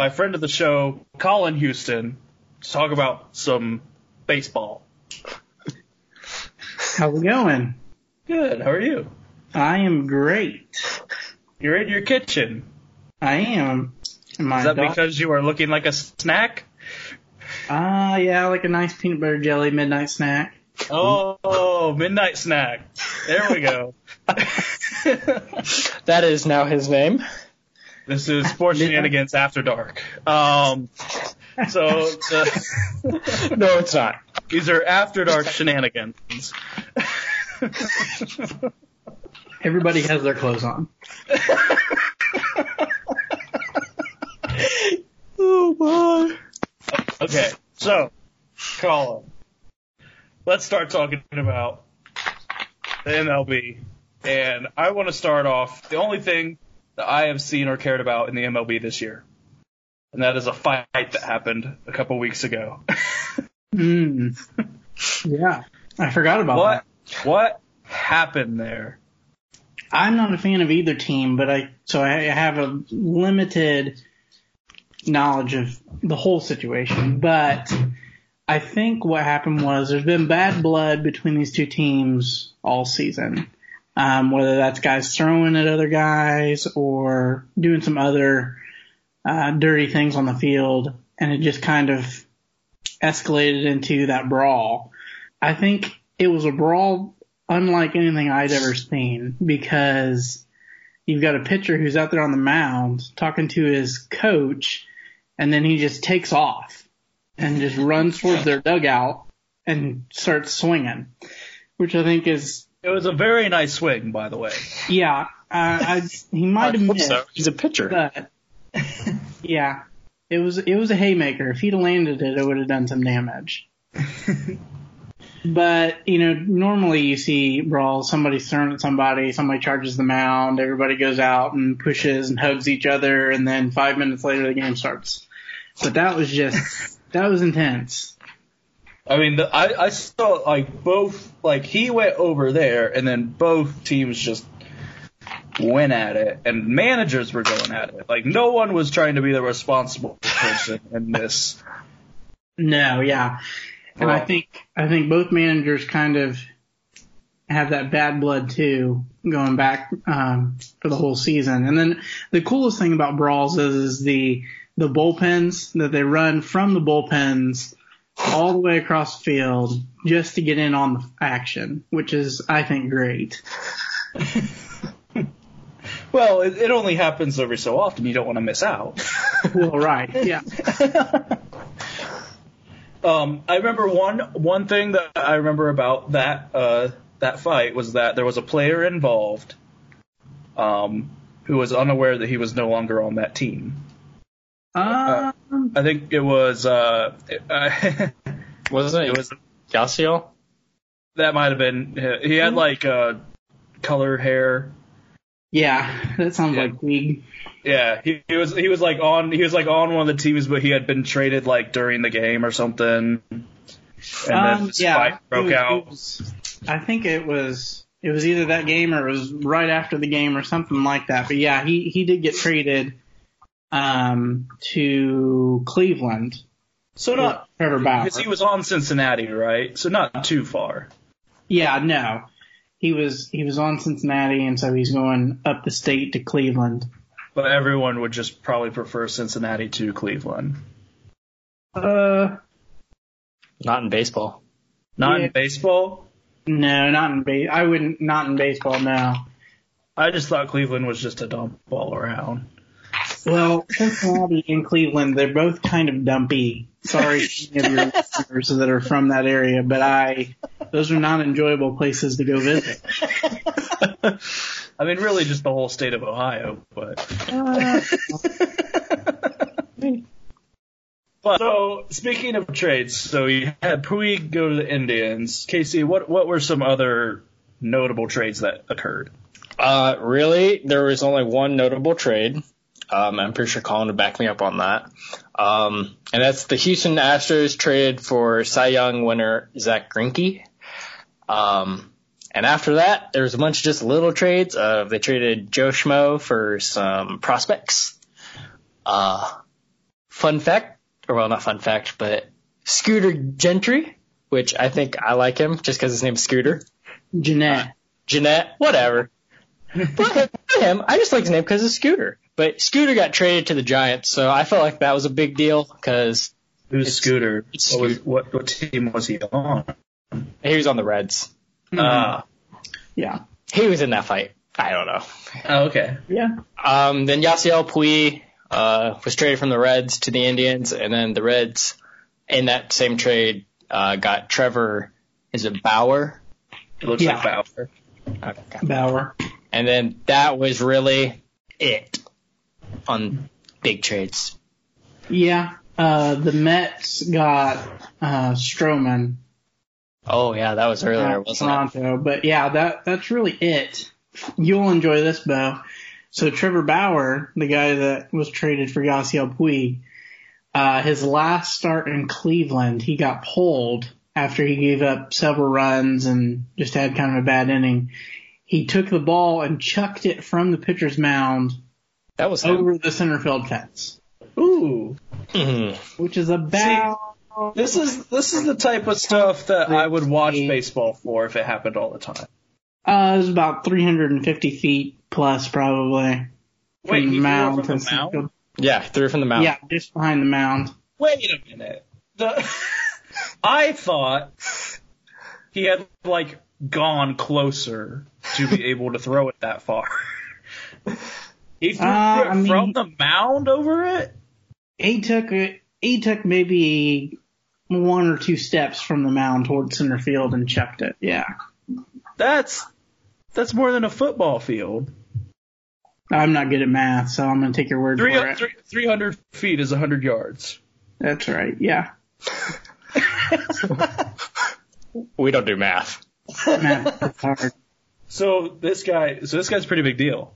now joined by friend of the show, Colin Houston, to talk about some baseball. How's it going? Good. How are you? I am great. You're in your kitchen. I am. My Is that dog- because you are looking like a snack? Ah, yeah, like a nice peanut butter jelly midnight snack. Oh, midnight snack. There we go. That is now his name. This is Sports Shenanigans After Dark. Um, so the, No, it's not. these are After Dark shenanigans. Everybody has their clothes on. Oh my. Okay, so, Colin, let's start talking about the MLB. And I want to start off the only thing that I have seen or cared about in the MLB this year. And that is a fight that happened a couple weeks ago. Mm. yeah, I forgot about what that. what happened there? I'm not a fan of either team, but I so I have a limited knowledge of the whole situation. But I think what happened was there's been bad blood between these two teams all season. Um, whether that's guys throwing at other guys or doing some other uh, dirty things on the field, and it just kind of escalated into that brawl. I think it was a brawl unlike anything I'd ever seen because you've got a pitcher who's out there on the mound talking to his coach and then he just takes off and just runs towards their dugout and starts swinging, which I think is, It was a very nice swing, by the way. yeah, uh, I, he might have I missed, so. He's a pitcher. but yeah, it was, it was a haymaker. If he'd have landed it, it would have done some damage. But, you know, normally you see brawls, somebody's thrown at somebody, somebody charges the mound, everybody goes out and pushes and hugs each other, and then five minutes later the game starts. But that was just, that was intense. I mean, the, I, I saw like both, like he went over there, and then both teams just went at it, and managers were going at it. Like no one was trying to be the responsible person in this. No, yeah. And I think, I think both managers kind of have that bad blood too, going back, um, for the whole season. And then the coolest thing about brawls is, is the, the bullpens that they run from the bullpens all the way across the field just to get in on the action, which is, I think, great. Well, it, it only happens every so often. You don't want to miss out. Well, right. Yeah. Um, I remember one one thing that I remember about that uh, that fight was that there was a player involved, um, who was unaware that he was no longer on that team. Um, I think it was uh, Wasn't it? it was Yasiel? that might have been he had like uh, color hair. yeah, that sounds Yeah. like League. Yeah, he, he was he was like on he was like on one of the teams, but he had been traded like during the game or something. And then Um, this yeah, fight broke was- out. was- I think it was it was either that game or it was right after the game or something like that. But yeah, he he did get traded um to Cleveland. So not Trevor Bauer. because he was on Cincinnati, right? So not too far. Yeah, no. He was he was on Cincinnati and so he's going up the state to Cleveland. But everyone would just probably prefer Cincinnati to Cleveland. Uh Not in baseball. Not Yeah. in baseball. no, not in base I wouldn't not in baseball, no. I just thought Cleveland was just a dump all around. Well, Cincinnati and Cleveland, they're both kind of dumpy. Sorry to any of your listeners that are from that area, but I, those are not enjoyable places to go visit. I mean, really, just the whole state of Ohio. But Uh, But so speaking of trades, so you had Puig go to the Indians. Casey, what what were some other notable trades that occurred? Uh, really, there was only one notable trade. Um, I'm pretty sure Colin would back me up on that. Um, and that's the Houston Astros traded for Cy Young winner Zach Greinke. Um, and after that, there was a bunch of just little trades. Uh, they traded Joe Schmo for some prospects. uh, fun fact, or well, not fun fact, but Scooter Gentry, which I think I like him just because his name's Scooter. Gennett. Gennett, whatever. but him, I just like his name because it's Scooter. But Scooter got traded to the Giants, so I felt like that was a big deal because Who's It's- Scooter? it's what, was, what what team was he on? he was on the Reds. Ah, yeah. He was in that fight. I don't know. oh, okay. Yeah. Um, then Yasiel Puig uh, was traded from the Reds to the Indians, and then the Reds, in that same trade, uh, got Trevor. Is it Bauer? It looks Yeah. like Bauer. Okay. Bauer. And then that was really it on big trades. Yeah. Uh, the Mets got uh, Stroman Oh yeah, that was earlier, wasn't it? But yeah, that that's really it. You'll enjoy this, Bo. So Trevor Bauer, the guy that was traded for Yasiel Puig, uh, his last start in Cleveland, he got pulled after he gave up several runs and just had kind of a bad inning. He took the ball and chucked it from the pitcher's mound That was him. over the center field fence, Ooh, Mhm. which is about this is this is the type of stuff that I would watch baseball for if it happened all the time. uh, it was about 350 feet plus probably. from Wait, the he threw mound from to the the mound? field. Yeah, threw from the mound. Yeah, just behind the mound. Wait a minute. The, I thought he had like gone closer to be able to throw it that far. He threw Uh, it I mean- from the mound over it. He took it. He took maybe one or two steps from the mound toward center field and chucked it. Yeah, That's that's more than a football field. I'm not good at math, so I'm gonna take your word Three, for it. three, 300 feet is 100 yards. That's right. Yeah, We don't do math. math is hard. So this guy, so this guy's a pretty big deal.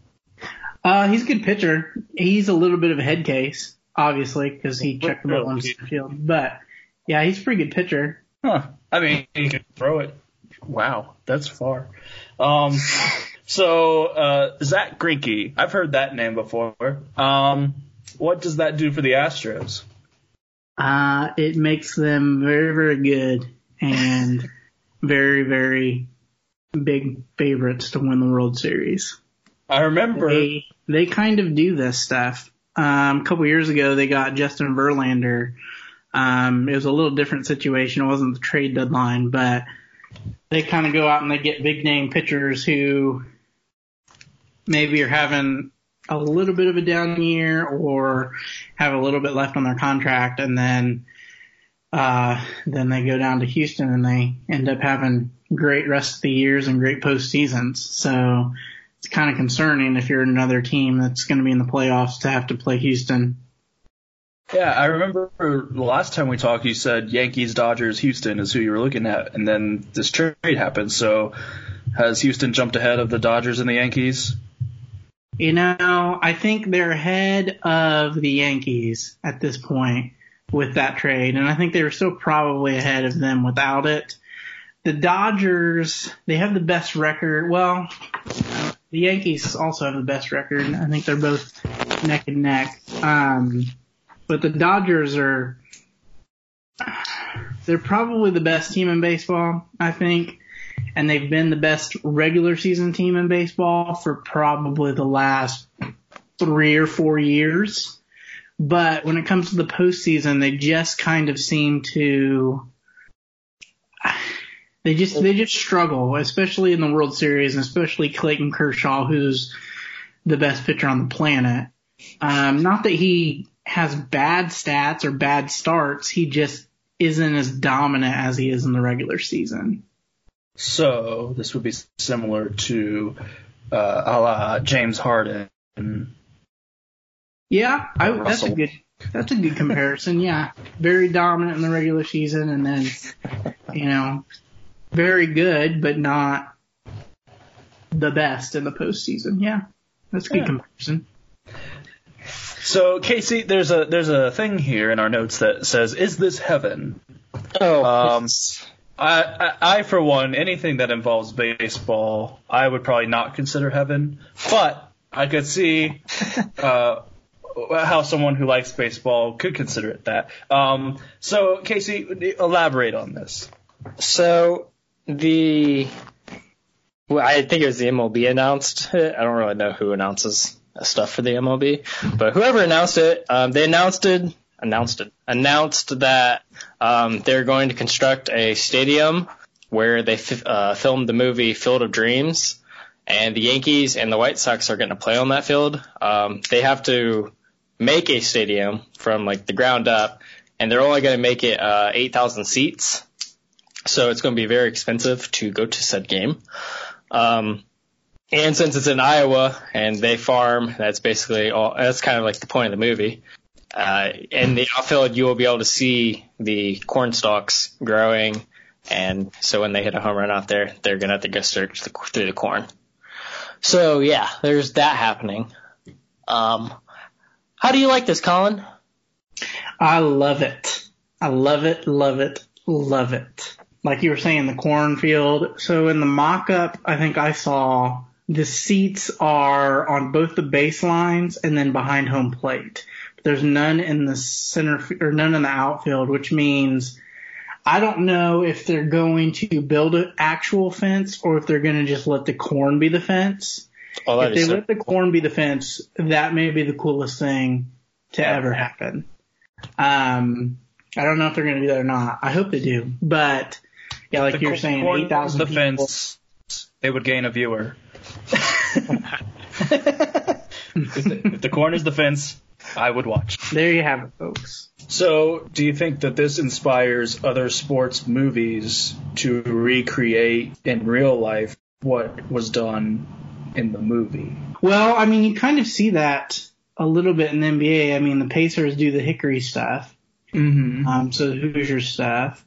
Uh, he's a good pitcher. He's a little bit of a head case, obviously, because he checked the ball Really? center field. But yeah, he's a pretty good pitcher. Huh. I mean, he can throw it. Wow, that's far. Um, so uh, Zach Greinke, I've heard that name before. Um, what does that do for the Astros? Uh, it makes them very, very good and very, very big favorites to win the World Series. I remember. They, they kind of do this stuff. Um, a couple years ago, they got Justin Verlander. Um, it was a little different situation. It wasn't the trade deadline, but they kind of go out and they get big name pitchers who maybe are having a little bit of a down year or have a little bit left on their contract and then uh then they go down to Houston and they end up having great rest of the years and great postseasons. So it's kind of concerning if you're another team that's going to be in the playoffs to have to play Houston. Yeah, I remember the last time we talked, you said Yankees, Dodgers, Houston is who you were looking at, and then this trade happened. So has Houston jumped ahead of the Dodgers and the Yankees? You know, I think they're ahead of the Yankees at this point with that trade, and I think they were still probably ahead of them without it. The Dodgers, they have the best record. Well, the Yankees also have the best record. I think they're both neck and neck. Um, but the Dodgers are, they're probably the best team in baseball, I think and they've been the best regular season team in baseball for probably the last three or four years. But when it comes to the postseason, they just kind of seem to they just they just struggle, especially in the World Series, and especially Clayton Kershaw, who's the best pitcher on the planet. Um, not that he has bad stats or bad starts, he just isn't as dominant as he is in the regular season. So this would be similar to uh, a la James Harden. Yeah, I, that's a good that's a good comparison. Yeah, very dominant in the regular season, and then you know, very good, but not the best in the postseason. Yeah, that's a good Yeah. comparison. So Casey, there's a there's a thing here in our notes that says, "Is this heaven?" Oh, Um, I, I, I for one, anything that involves baseball, I would probably not consider heaven. But I could see uh, how someone who likes baseball could consider it that. Um, so Casey, elaborate on this. So the well, I think it was the MLB announced. it. I don't really know who announces stuff for the MLB, but whoever announced it, um, they announced it, announced it, announced that um, they're going to construct a stadium where they f- uh, filmed the movie Field of Dreams, and the Yankees and the White Sox are going to play on that field. Um, they have to make a stadium from like the ground up, and they're only going to make it uh, 8,000 seats. So it's going to be very expensive to go to said game. Um, and since it's in Iowa and they farm, that's basically all. That's kind of like the point of the movie. Uh, in the outfield, you will be able to see the corn stalks growing, and so when they hit a home run out there, they're gonna have to go search the, through the corn. So yeah, there's that happening. Um, how do you like this, Colin? I love it. I love it, love it, love it. Like you were saying, the cornfield. So in the mock-up, I think I saw the seats are on both the baselines and then behind home plate. There's none in the center or none in the outfield, which means I don't know if they're going to build an actual fence or if they're going to just let the corn be the fence. Oh, if they so- let the corn be the fence, that may be the coolest thing to ever happen. Um, I don't know if they're going to do that or not. I hope they do, but yeah, like The you're saying, eight thousand the people. fence, they would gain a viewer. if, the, if the corn is the fence, I would watch. There you have it, folks. So, do you think that this inspires other sports movies to recreate in real life what was done in the movie? Well, I mean, you kind of see that a little bit in the NBA. I mean, the Pacers do the Hickory stuff, Mm-hmm. um, so the Hoosier stuff.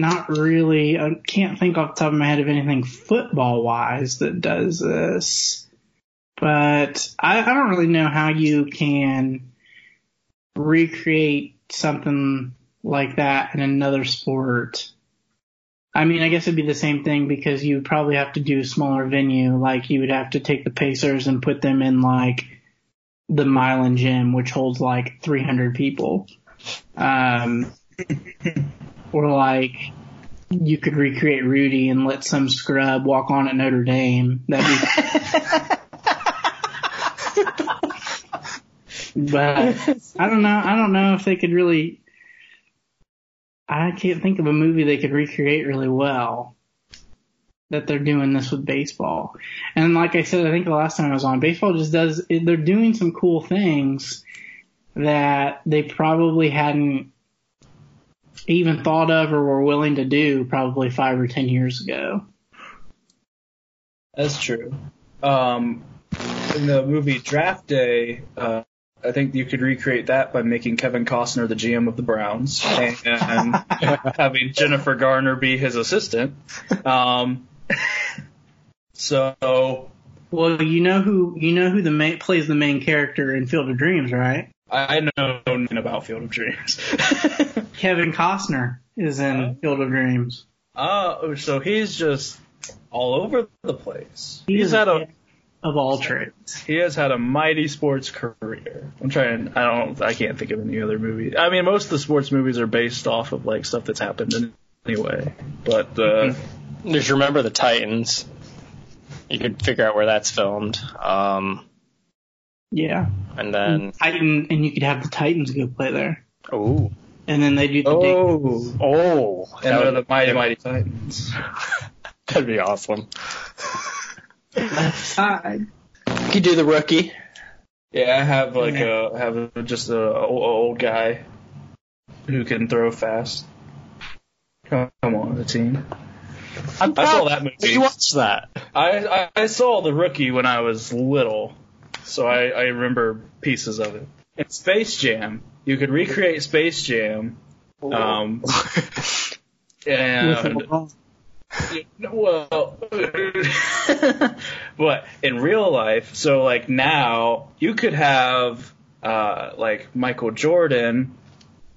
Not really. I can't think off the top of my head of anything football wise that does this. But I, I don't really know how you can recreate something like that in another sport. I mean, I guess it'd be the same thing because you would probably have to do a smaller venue. Like you would have to take the Pacers and put them in like the Milan Gym, which holds like 300 people. Um, or like you could recreate Rudy and let some scrub walk on at Notre Dame. That'd be. but I don't know. I don't know if they could really. I can't think of a movie they could recreate really well that they're doing this with baseball. And like I said, I think the last time I was on, baseball just does, they're doing some cool things that they probably hadn't even thought of or were willing to do probably five or ten years ago. That's true. Um, in the movie Draft Day, uh, I think you could recreate that by making Kevin Costner the GM of the Browns and, and having Jennifer Garner be his assistant. Um, so Well, you know who you know who the main, plays the main character in Field of Dreams, right? I know nothing about Field of Dreams. Kevin Costner is in Field of Dreams. Oh, so he's just all over the place. He He's is had a of all trades. he has had a mighty sports career. I'm trying. I don't. I can't think of any other movie. I mean, most of the sports movies are based off of like stuff that's happened anyway. But uh, Just remember the Titans. You could figure out where that's filmed. Um, Yeah, and then, Titan, and you could have the Titans go play there, oh, and then they do the oh, oh, and that would, the mighty mighty Titans. that'd be awesome. left side. You could do the rookie. Yeah, I have like a have a, just a old guy who can throw fast. Come on, the team. I'm I saw that movie. You watched that? I, I I saw the rookie when I was little, so I, I remember pieces of it. In Space Jam, you could recreate Space Jam, um, and well, but in real life, so like now you could have uh, like Michael Jordan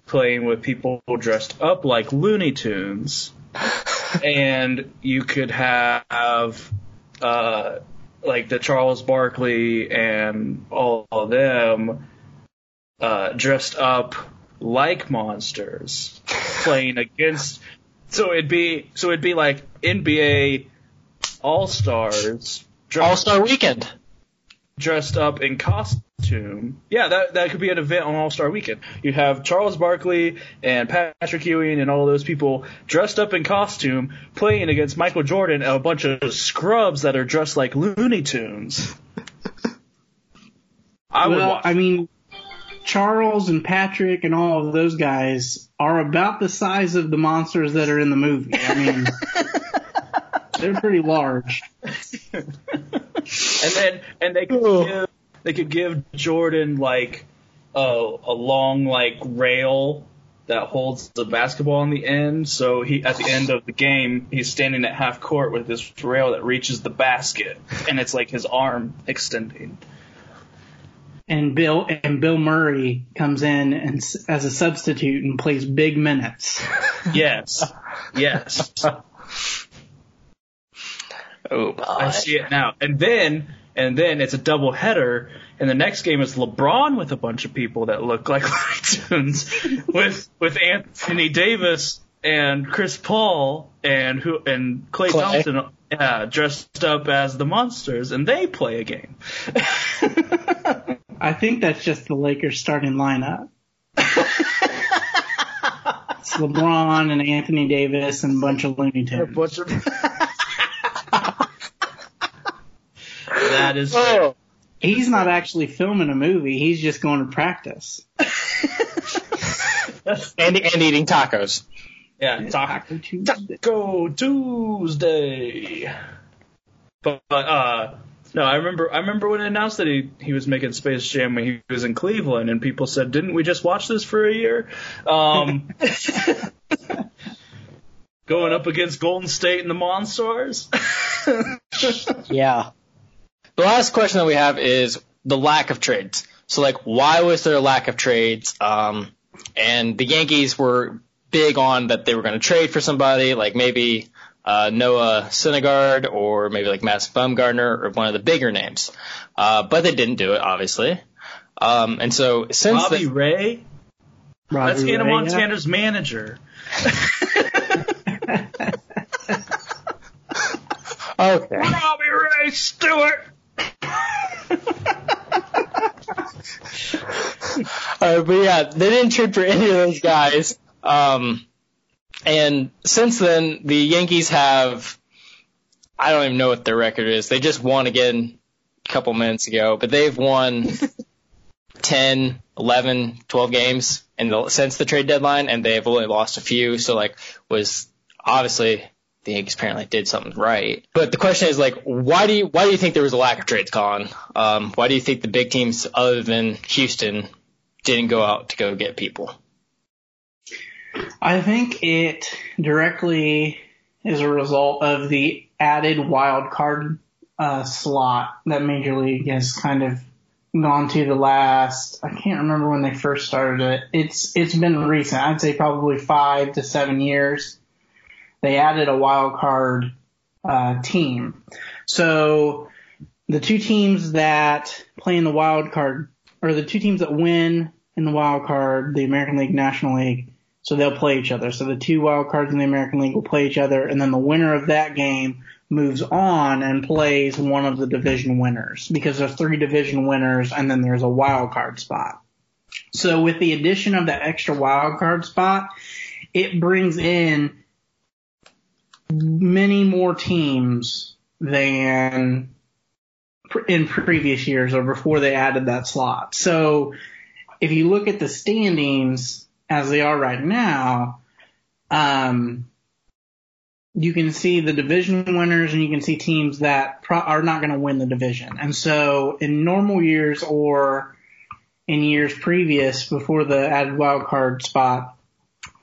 playing with people dressed up like Looney Tunes, and you could have uh, like the Charles Barkley and all of them uh, dressed up like monsters playing against. So it'd be so it'd be like NBA All Stars All Star Weekend. dressed up in costume. Yeah, that that could be an event on All Star Weekend. You have Charles Barkley and Patrick Ewing and all those people dressed up in costume playing against Michael Jordan and a bunch of scrubs that are dressed like Looney Tunes. I would watch. I mean, Charles and Patrick and all of those guys are about the size of the monsters that are in the movie. I mean, they're pretty large. and then and they could give they could give Jordan like a a long like rail that holds the basketball on the end. So he at the end of the game he's standing at half court with this rail that reaches the basket, and it's like his arm extending. And Bill and Bill Murray comes in and as a substitute and plays big minutes. Yes, yes, Oh, I see it now. And then and then it's a double header. And the next game is LeBron with a bunch of people that look like cartoons, with with Anthony Davis and Chris Paul and who and Clay, Clay. Thompson, yeah, dressed up as the monsters, and they play a game. I think that's just the Lakers starting lineup. it's LeBron and Anthony Davis and a bunch of Looney A Tunes. bunch of- that is Oh. He's not actually filming a movie. He's just going to practice. And, and eating tacos. yeah. Taco Taco Tuesday. Taco Tuesday. But, but uh no, I remember I remember when it announced that he, he was making Space Jam when he was in Cleveland and people said, Didn't we just watch this for a year? Um Going up against Golden State and the Monstars. Yeah. The last question that we have is the lack of trades. So, like, why was there a lack of trades? Um, and the Yankees were big on that they were going to trade for somebody, like maybe uh, Noah Syndergaard or maybe like Madison Bumgarner or one of the bigger names. Uh, but they didn't do it, obviously. Um, and so since Bobby the, Ray? Robbie That's Hannah Ray, yeah. Montana's manager. okay, Bobby Ray Stewart. Uh, but yeah, they didn't trade for any of those guys. Um, and since then, the Yankees have, I don't even know what their record is. They just won again a couple minutes ago, but they've won 10, 11, 12 games in the, since the trade deadline, and they've only lost a few. So like, was obviously the Yankees apparently did something right. But the question is like, why do you why do you think there was a lack of trades, Colin? Um, why do you think the big teams other than Houston didn't go out to go get people? I think it directly is a result of the added wild card uh, slot that Major League has kind of gone to the last. I can't remember when they first started it. It's it's been recent. I'd say probably five to seven years. They added a wild card uh, team. So the two teams that play in the wild card, or the two teams that win in the wild card, the American League, National League, so they'll play each other. So the two wild cards in the American League will play each other, and then the winner of that game moves on and plays one of the division winners because there's three division winners and then there's a wild card spot. So with the addition of that extra wild card spot, it brings in many more teams than in previous years or before they added that slot. So if you look at the standings as they are right now, um, you can see the division winners and you can see teams that pro- are not going to win the division. And so in normal years or in years previous before the added wild card spot,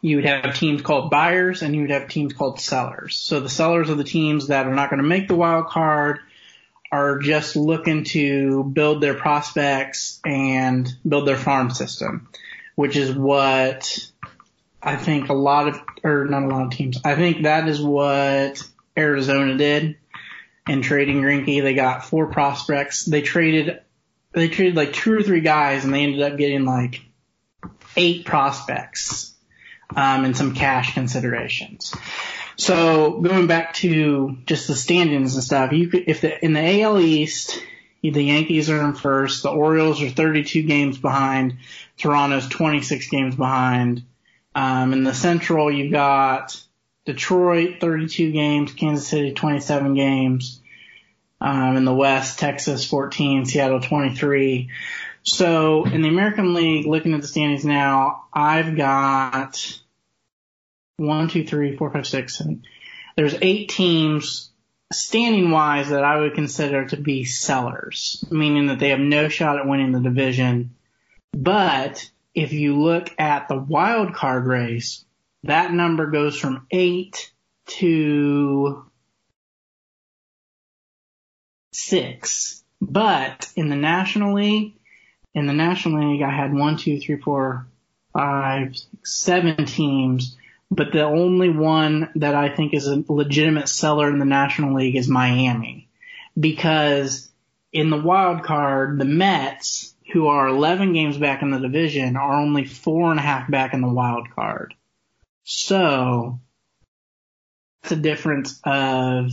you would have teams called buyers and you would have teams called sellers. So the sellers are the teams that are not going to make the wild card, are just looking to build their prospects and build their farm system, which is what I think a lot of, or not a lot of teams. I think that is what Arizona did in trading Greinke. They got four prospects. They traded, they traded like two or three guys and they ended up getting like eight prospects um, and some cash considerations. So going back to just the standings and stuff, you could if the in the AL East, the Yankees are in first, the Orioles are 32 games behind, Toronto's 26 games behind. Um, in the Central, you've got Detroit 32 games, Kansas City 27 games. Um, in the West, Texas 14, Seattle 23. So in the American League, looking at the standings now, I've got one, two, three, four, five, six, seven. There's eight teams standing wise that I would consider to be sellers, meaning that they have no shot at winning the division. But if you look at the wild card race, that number goes from eight to six. But in the National League, in the National League, I had one, two, three, four, five, six, seven teams. But the only one that I think is a legitimate seller in the National League is Miami. Because in the wild card, the Mets, who are 11 games back in the division, are only four and a half back in the wild card. So, it's a difference of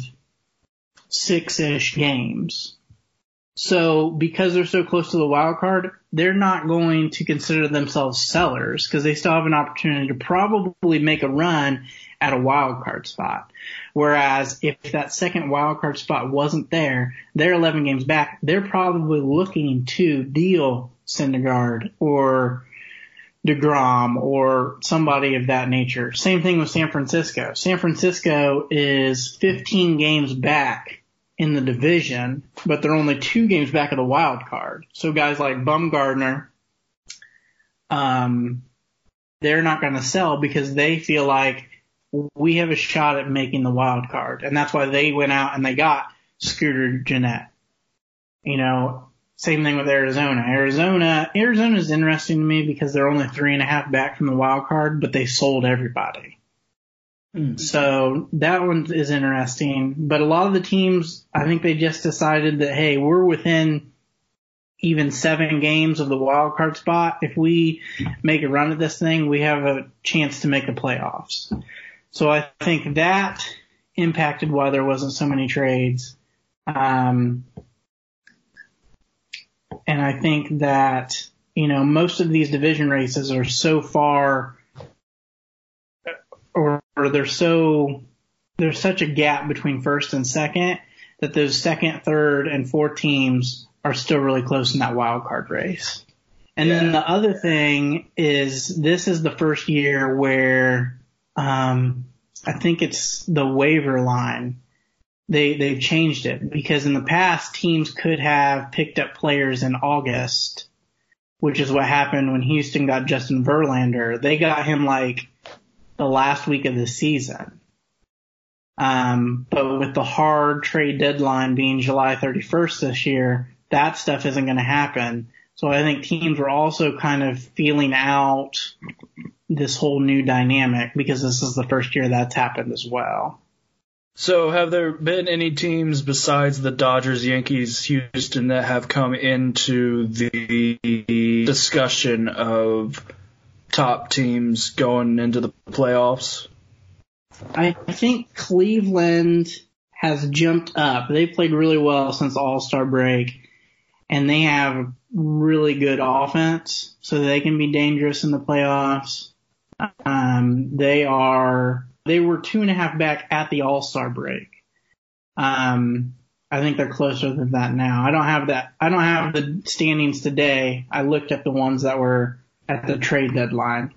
six-ish games. So because they're so close to the wild card, they're not going to consider themselves sellers because they still have an opportunity to probably make a run at a wild card spot. Whereas if that second wild card spot wasn't there, they're 11 games back. They're probably looking to deal Syndergaard or DeGrom or somebody of that nature. Same thing with San Francisco. San Francisco is 15 games back in the division, but they're only two games back of the wild card. So guys like Bumgarner, um, they're not going to sell because they feel like we have a shot at making the wild card, and that's why they went out and they got Scooter Gennett. You know, same thing with Arizona. Arizona, Arizona is interesting to me because they're only three and a half back from the wild card, but they sold everybody. Mm. So that one is interesting. But a lot of the teams, I think they just decided that, hey, we're within even seven games of the wild card spot. If we make a run at this thing, we have a chance to make the playoffs. So I think that impacted why there wasn't so many trades. Um, and I think that, you know, most of these division races are so far there's so there's such a gap between first and second that those second, third, and fourth teams are still really close in that wild card race. And yeah. then the other thing is this is the first year where um, I think it's the waiver line. They they've changed it because in the past teams could have picked up players in August, which is what happened when Houston got Justin Verlander. They got him like the last week of the season. Um, but with the hard trade deadline being July 31st this year, that stuff isn't going to happen. So I think teams were also kind of feeling out this whole new dynamic because this is the first year that's happened as well. So have there been any teams besides the Dodgers, Yankees, Houston that have come into the discussion of top teams going into the playoffs? I think Cleveland has jumped up. They played really well since All Star break, and they have really good offense, so they can be dangerous in the playoffs. Um, they are they were two and a half back at the All Star break. Um, I think they're closer than that now. I don't have that. I don't have the standings today. I looked at the ones that were at the trade deadline.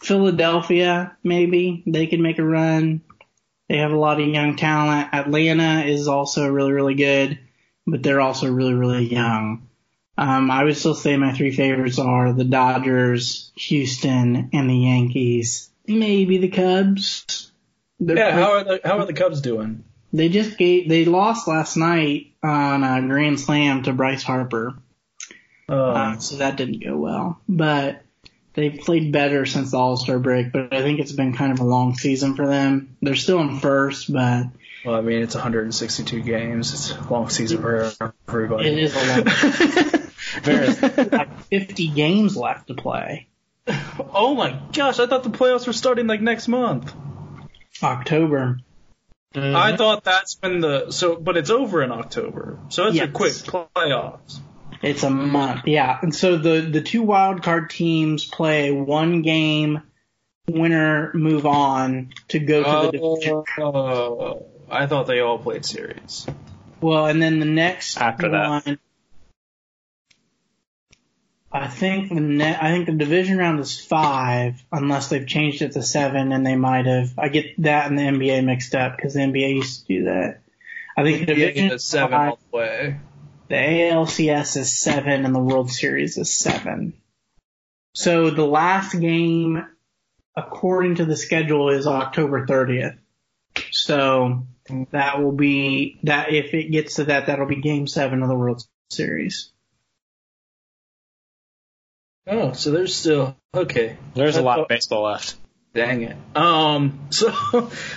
Philadelphia, maybe they can make a run. They have a lot of young talent. Atlanta is also really, really good, but they're also really, really young. Um, I would still say my three favorites are the Dodgers, Houston, and the Yankees. Maybe the Cubs. They're yeah, how are the how are the Cubs doing? They just gave, they lost last night on a grand slam to Bryce Harper. Uh, so that didn't go well. But they played better since the All Star break, but I think it's been kind of a long season for them. They're still in first, but well, I mean, it's 162 games. It's a long season for everybody. It is a long. There's like 50 games left to play. Oh my gosh! I thought the playoffs were starting like next month. October. I thought that's when the so, but it's over in October, so it's a quick playoffs. It's a month, yeah. And so the the two wild card teams play one game, winner move on to go to the oh, division. Oh, I thought they all played series. Well, and then the next After that. I think the net, I think the division round is five, unless they've changed it to seven, and they might have. I get that and the NBA mixed up because the NBA used to do that. I think the division Division is seven five, all the way. The ALCS is seven, and the World Series is seven. So the last game, according to the schedule, is October 30th. So that will be that if it gets to that, that'll be Game Seven of the World Series. Oh, so there's still okay. There's a lot of baseball left. Dang it. Um. So,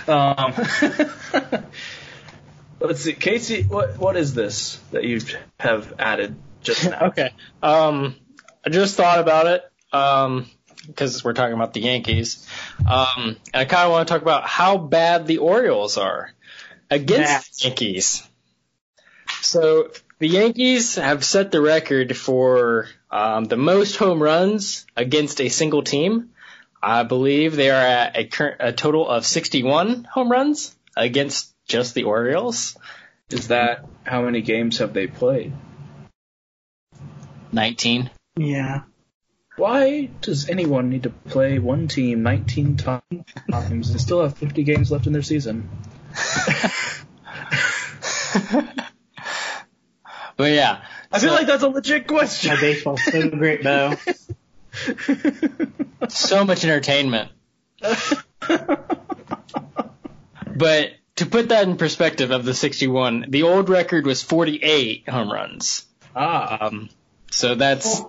um. let's see, Casey. What what is this that you have added just now? Okay. Um, I just thought about it. Um, because we're talking about the Yankees. Um, and I kind of want to talk about how bad the Orioles are against Bad. the Yankees. So the Yankees have set the record for um, the most home runs against a single team. I believe they are at a, cur- a total of 61 home runs against just the Orioles. Is that how many games have they played? 19. Yeah. Why does anyone need to play one team 19 times and still have 50 games left in their season? But yeah. I feel like that's a legit question. My baseball's so great, Bo. so much entertainment. But to put that in perspective of the 61, the old record was 48 home runs. ah, Um, so that's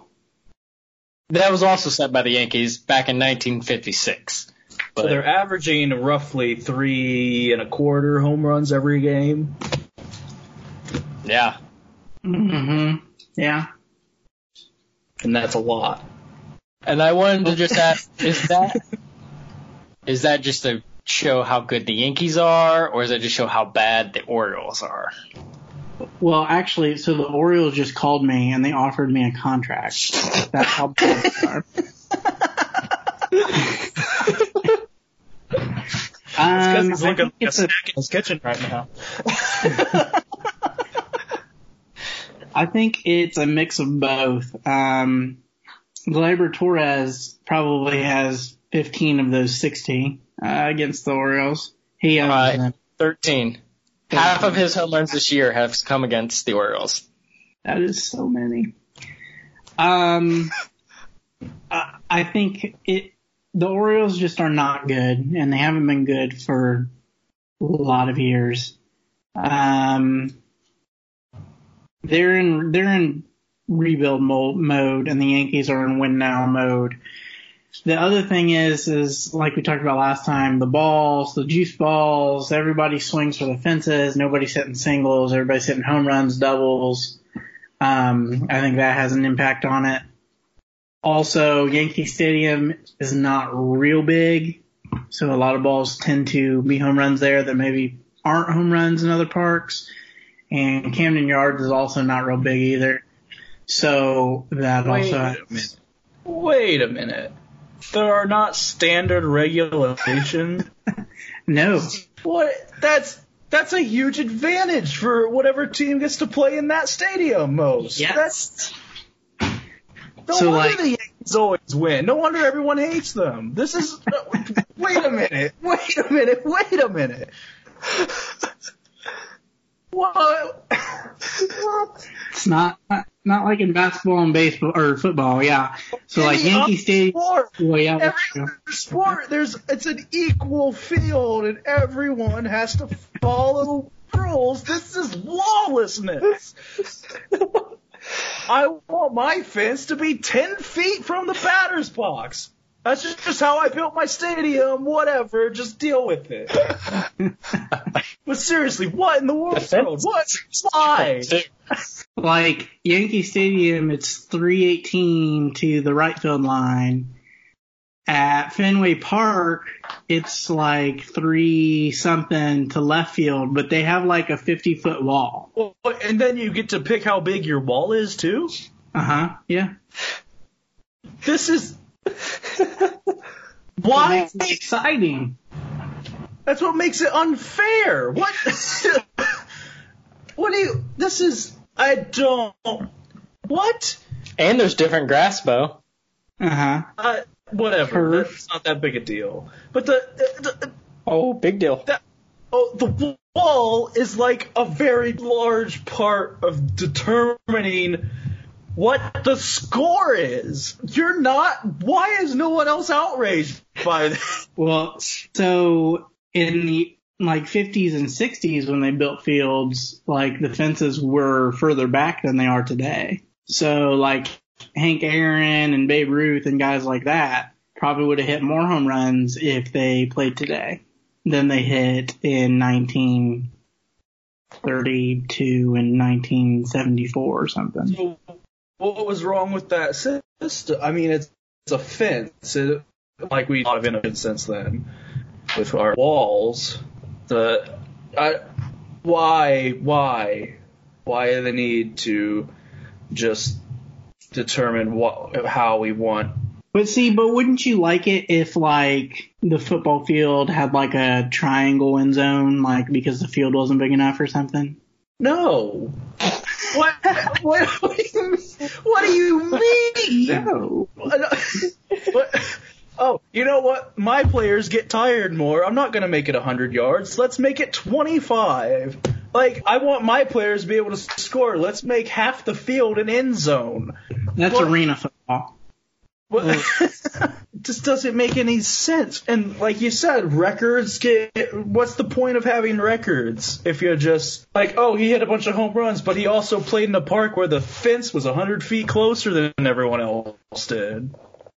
that was also set by the Yankees back in 1956. But so they're averaging roughly three and a quarter home runs every game. yeah, Mm hmm Yeah. And that's a lot. and I wanted to just ask: is that is that just to show how good the Yankees are, or is it just show how bad the Orioles are? Well, actually, so the Orioles just called me and they offered me a contract. That's how bad they are. Um, he's I looking think like a it's a, snack in his kitchen right now. I think it's a mix of both. Um, Gleyber Torres probably has 15 of those 60 uh, against the Orioles. He owns Right. them. 13. Half of his home runs this year have come against the Orioles. That is so many. Um, I, I think it. The Orioles just are not good, and they haven't been good for a lot of years. Um, they're in they're in rebuild mo- mode, and the Yankees are in win now mode. The other thing is, is like we talked about last time, the balls, the juice balls, everybody swings for the fences. Nobody's hitting singles. Everybody's hitting home runs, doubles. Um, I think that has an impact on it. Also, Yankee Stadium is not real big, so a lot of balls tend to be home runs there that maybe aren't home runs in other parks. And Camden Yards is also not real big either. So that Wait also a minute. Wait a minute. There are not standard regulations. no. what? That's that's a huge advantage for whatever team gets to play in that stadium most. Yes. That's no So, wonder like- the Yankees always win. No wonder everyone hates them. This is wait a minute. Wait a minute. Wait a minute. What? what? It's not not, not like in basketball and baseball or football, yeah. So like Yankee Stadium, well, yeah, every other sport, there's it's an equal field, and everyone has to follow the rules. This is lawlessness. I want my fence to be ten feet from the batter's box. That's just, just how I built my stadium. Whatever, just deal with it. But seriously, what in the world? What? Why? like Yankee Stadium, it's 318 to the right field line, at Fenway Park, it's like three something to left field, but they have like a 50 foot wall. Well, and then you get to pick how big your wall is too. Uh huh. Yeah. This is why. it's exciting. That's what makes it unfair. What? what do you? This is. I don't. What? And there's different grass, Bo. Uh huh. Uh, whatever. Turf. That's not that big a deal. But the, the, Oh, big deal. that oh the wall is like a very large part of determining what the score is. You're not. Why is no one else outraged by this? Well, so in the like 50s and 60s when they built fields, like the fences were further back than they are today. So like Hank Aaron and Babe Ruth and guys like that probably would have hit more home runs if they played today than they hit in 1932 and 1974 or something. So what was wrong with that system? I mean, it's, it's a fence. It, like we have innovated since then with our walls. The I, why why why the need to just determine what how we want But see, but wouldn't you like it if like the football field had like a triangle end zone, like because the field wasn't big enough or something? no. What, what, what, do you, what do you mean? No. What- oh, you know what? My players get tired more. I'm not going to make it 100 yards. Let's make it 25. Like, I want my players to be able to score. Let's make half the field an end zone. That's arena football. It just doesn't make any sense. And like you said, records get. What's the point of having records if you're just like, oh, he hit a bunch of home runs, but he also played in a park where the fence was 100 feet closer than everyone else did?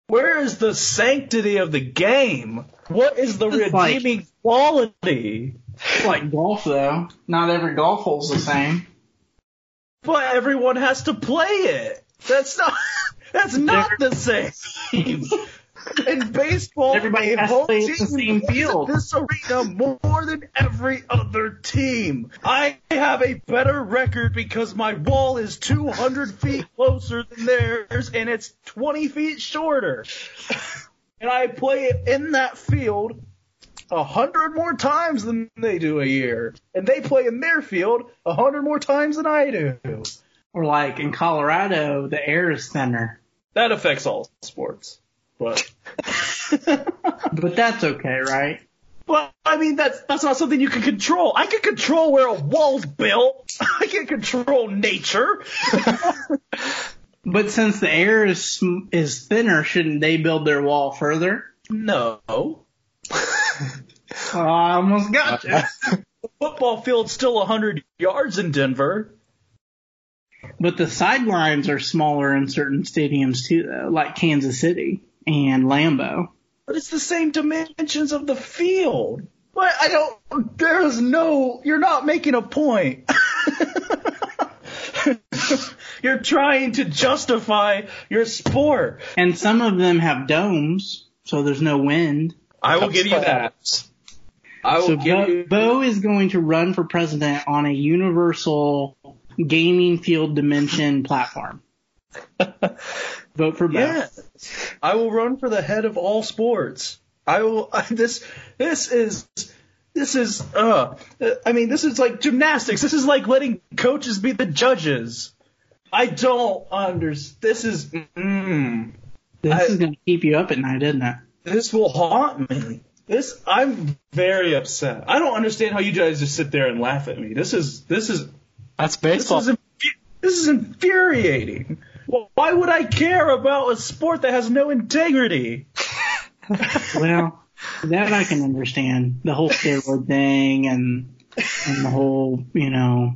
Where is the sanctity of the game? What is the It's like- redeeming quality? It's like golf though. Not every golf hole's the same. But everyone has to play it. That's not. That's not the same. In baseball, Everybody has to whole play the same field. This arena more than every other team. I have a better record because my wall is 200 feet closer than theirs, and it's 20 feet shorter. And I play it in that field a hundred more times than they do a year, and they play in their field a hundred more times than I do. Or like in Colorado, the air is thinner. That affects all sports, but. But that's okay, right? Well, I mean that's that's not something you can control. I can control where a wall's built. I can control nature. But since the air is is thinner, shouldn't they build their wall further? no. I almost got you. The football field's still a 100 yards in Denver. But the sidelines are smaller in certain stadiums too, though, like Kansas City and Lambeau. But it's the same dimensions of the field. But I don't, there's no, you're not making a point. you're trying to justify your sport. And some of them have domes, so there's no wind. I will give you that. I will So give Bo, you. Bo is going to run for president on a universal gaming field dimension platform. Vote for. Yes, I will run for the head of all sports. I will. I, This this is this is uh. I mean, this is like gymnastics. This is like letting coaches be the judges. I don't understand. This is mm, This I- is going to keep you up at night, isn't it? this will haunt me. This I'm very upset. I don't understand how you guys just sit there and laugh at me. This is this is That's this baseball. is this is infuriating. Why would I care about a sport that has no integrity? Well, that I can understand. The whole steroid thing and and the whole, you know,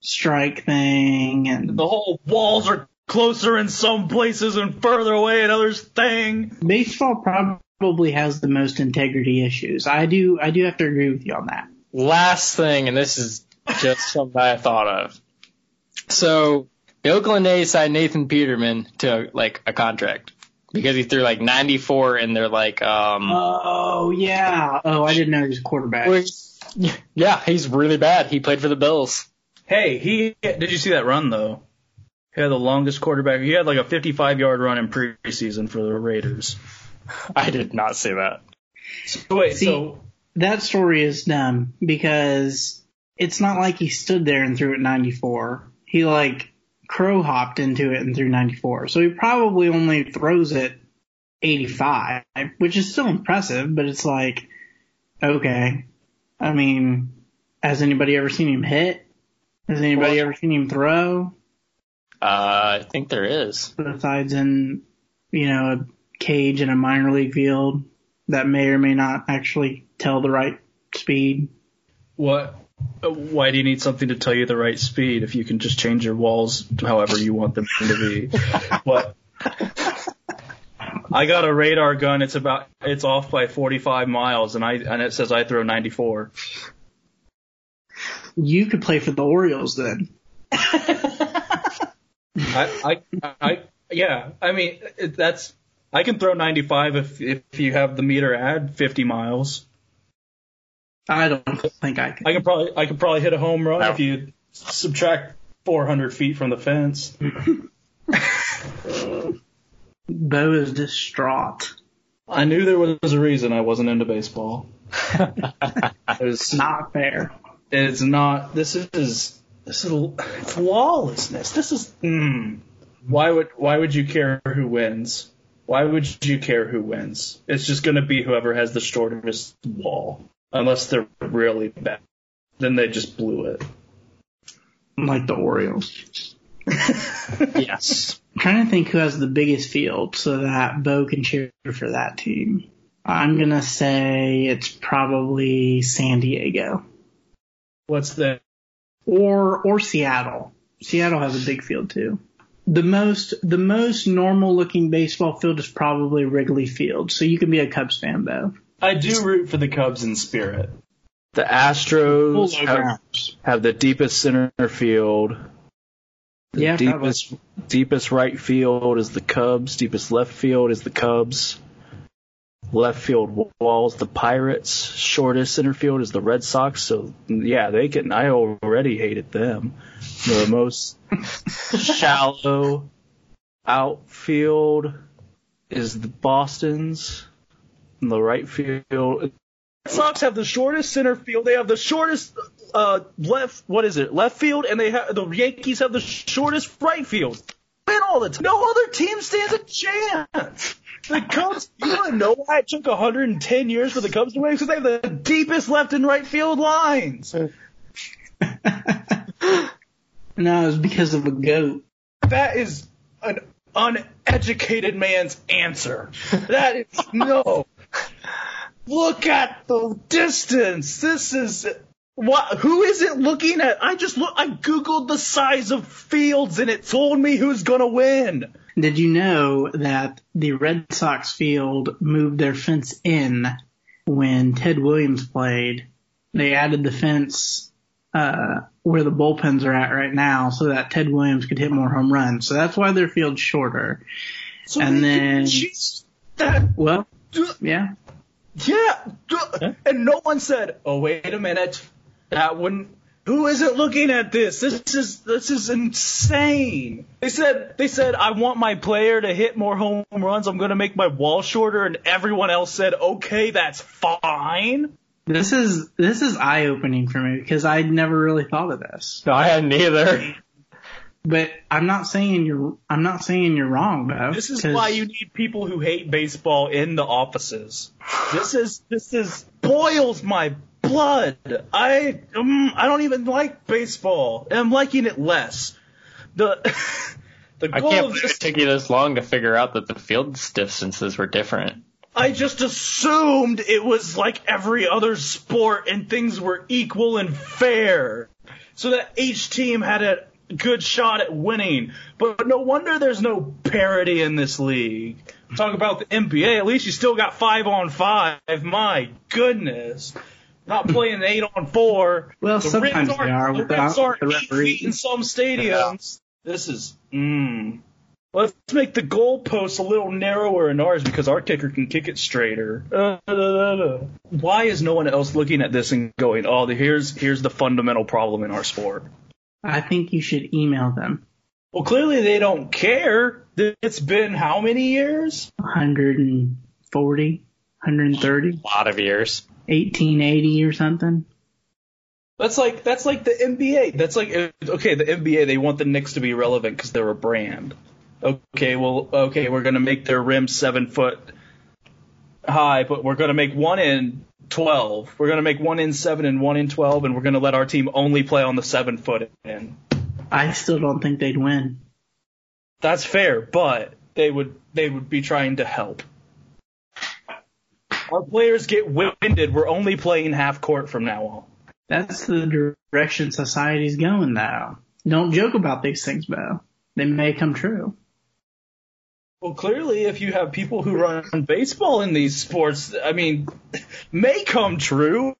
strike thing and the whole walls are closer in some places and further away in others thing. baseball probably has the most integrity issues. I do I do have to agree with you on that. Last thing, and this is just something I thought of. So the Oakland A's signed Nathan Peterman to like a contract. because he threw like 94 and they're like, um, Oh yeah. Oh, I didn't know he was a quarterback. yeah, he's really bad. He played for the Bills. Hey, he did you see that run though? He had the longest quarterback. He had like a 55 yard run in preseason for the Raiders. I did not see that. So wait, See- so That story is dumb because it's not like he stood there and threw it 94. He like crow hopped into it and threw 94. So he probably only throws it 85, which is still impressive, but it's like, okay. I mean, has anybody ever seen him hit? Has anybody Well- ever seen him throw? Uh, I think there is. besides in, you know, a cage in a minor league field that may or may not actually tell the right speed. what? Uh, Why do you need something to tell you the right speed if you can just change your walls however you want them to be? what? I got a radar gun. It's about it's off by 45 miles, and I and it says I throw 94. You could play for the Orioles then. I, I, I, yeah. I mean, it, that's I can throw 95 if if you have the meter add 50 miles. I don't think I could. I could probably I could probably hit a home run No. if you subtract 400 feet from the fence. Bo is distraught. I knew there was a reason I wasn't into baseball. It was Not fair. it's not. This is this is it's lawlessness. This is. Mm. Why would why would you care who wins? Why would you care who wins? It's just going to be whoever has the shortest wall, unless they're really bad. Then they just blew it. Like the Orioles. Yes. I'm trying to think who has the biggest field so that Bo can cheer for that team. I'm gonna say it's probably San Diego. What's the or or Seattle. Seattle has a big field too. The most the most normal looking baseball field is probably Wrigley Field, so you can be a Cubs fan though. I do root for the Cubs in spirit. The Astros have, have the deepest center field. The Yeah, probably. deepest deepest right field is the Cubs. Deepest left field is the Cubs. Left field walls the Pirates. Shortest center field is the Red Sox. So yeah, they can. I already hated them. The most shallow outfield is the Boston's. And the right field Red Sox have the shortest center field. They have the shortest uh, left. What is it? Left field, and they have the Yankees have the shortest right field. Win all the time. No other team stands a chance. The Cubs. You want to know why it took 110 years for the Cubs to win? Because they have the deepest left and right field lines. no, it was because of a goat. That is an uneducated man's answer. That is no. Look at the distance. This is what? Who is it looking at? I just look. I googled the size of fields and it told me who's gonna win. Did you know that the Red Sox field moved their fence in when Ted Williams played? They added the fence uh, where the bullpens are at right now so that Ted Williams could hit more home runs. So that's why their field's shorter. So And then- that Well, yeah. Yeah, and no one said, "Oh, wait a minute, that wouldn't." Who isn't looking at this? This is this is insane. They said they said I want my player to hit more home runs. I'm going to make my wall shorter, and everyone else said, "Okay, that's fine." This is this is eye opening for me because I'd never really thought of this. No, I hadn't either. But I'm not saying you're I'm not saying you're wrong, though. This is 'cause why you need people who hate baseball in the offices. This is this is boils my blood. I um, I don't even like baseball. and I'm liking it less. The the I can't of believe this it took you this long to figure out that the field distances were different. I just assumed it was like every other sport and things were equal and fair. So that each team had a good shot at winning. But no wonder there's no parity in this league. Talk about the NBA, at least you still got five on five. My goodness. Not playing eight on four. Well, The sometimes they aren't- the without aren't the referee. feet in some stadiums. This is, mmm. Let's make the goalposts a little narrower in ours because our kicker can kick it straighter. Uh, da, da, da. Why is no one else looking at this and going, "Oh, the, here's here's the fundamental problem in our sport"? I think you should email them. Well, clearly they don't care. It's been how many years? 140, 130. A lot of years. 1880 or something. That's like that's like the NBA. That's like okay, the NBA. They want the Knicks to be relevant because they're a brand. Okay, well, okay, we're gonna make their rim seven foot high, but we're gonna make one end 12. We're going to make one in 7 and one in 12, and we're going to let our team only play on the 7 foot in. I still don't think they'd win. That's fair, but they would they would be trying to help. Our players get winded. We're only playing half court from now on. That's the direction society's going now. Don't joke about these things, Bo. They may come true. Well, clearly, if you have people who run baseball in these sports, I mean, may come true.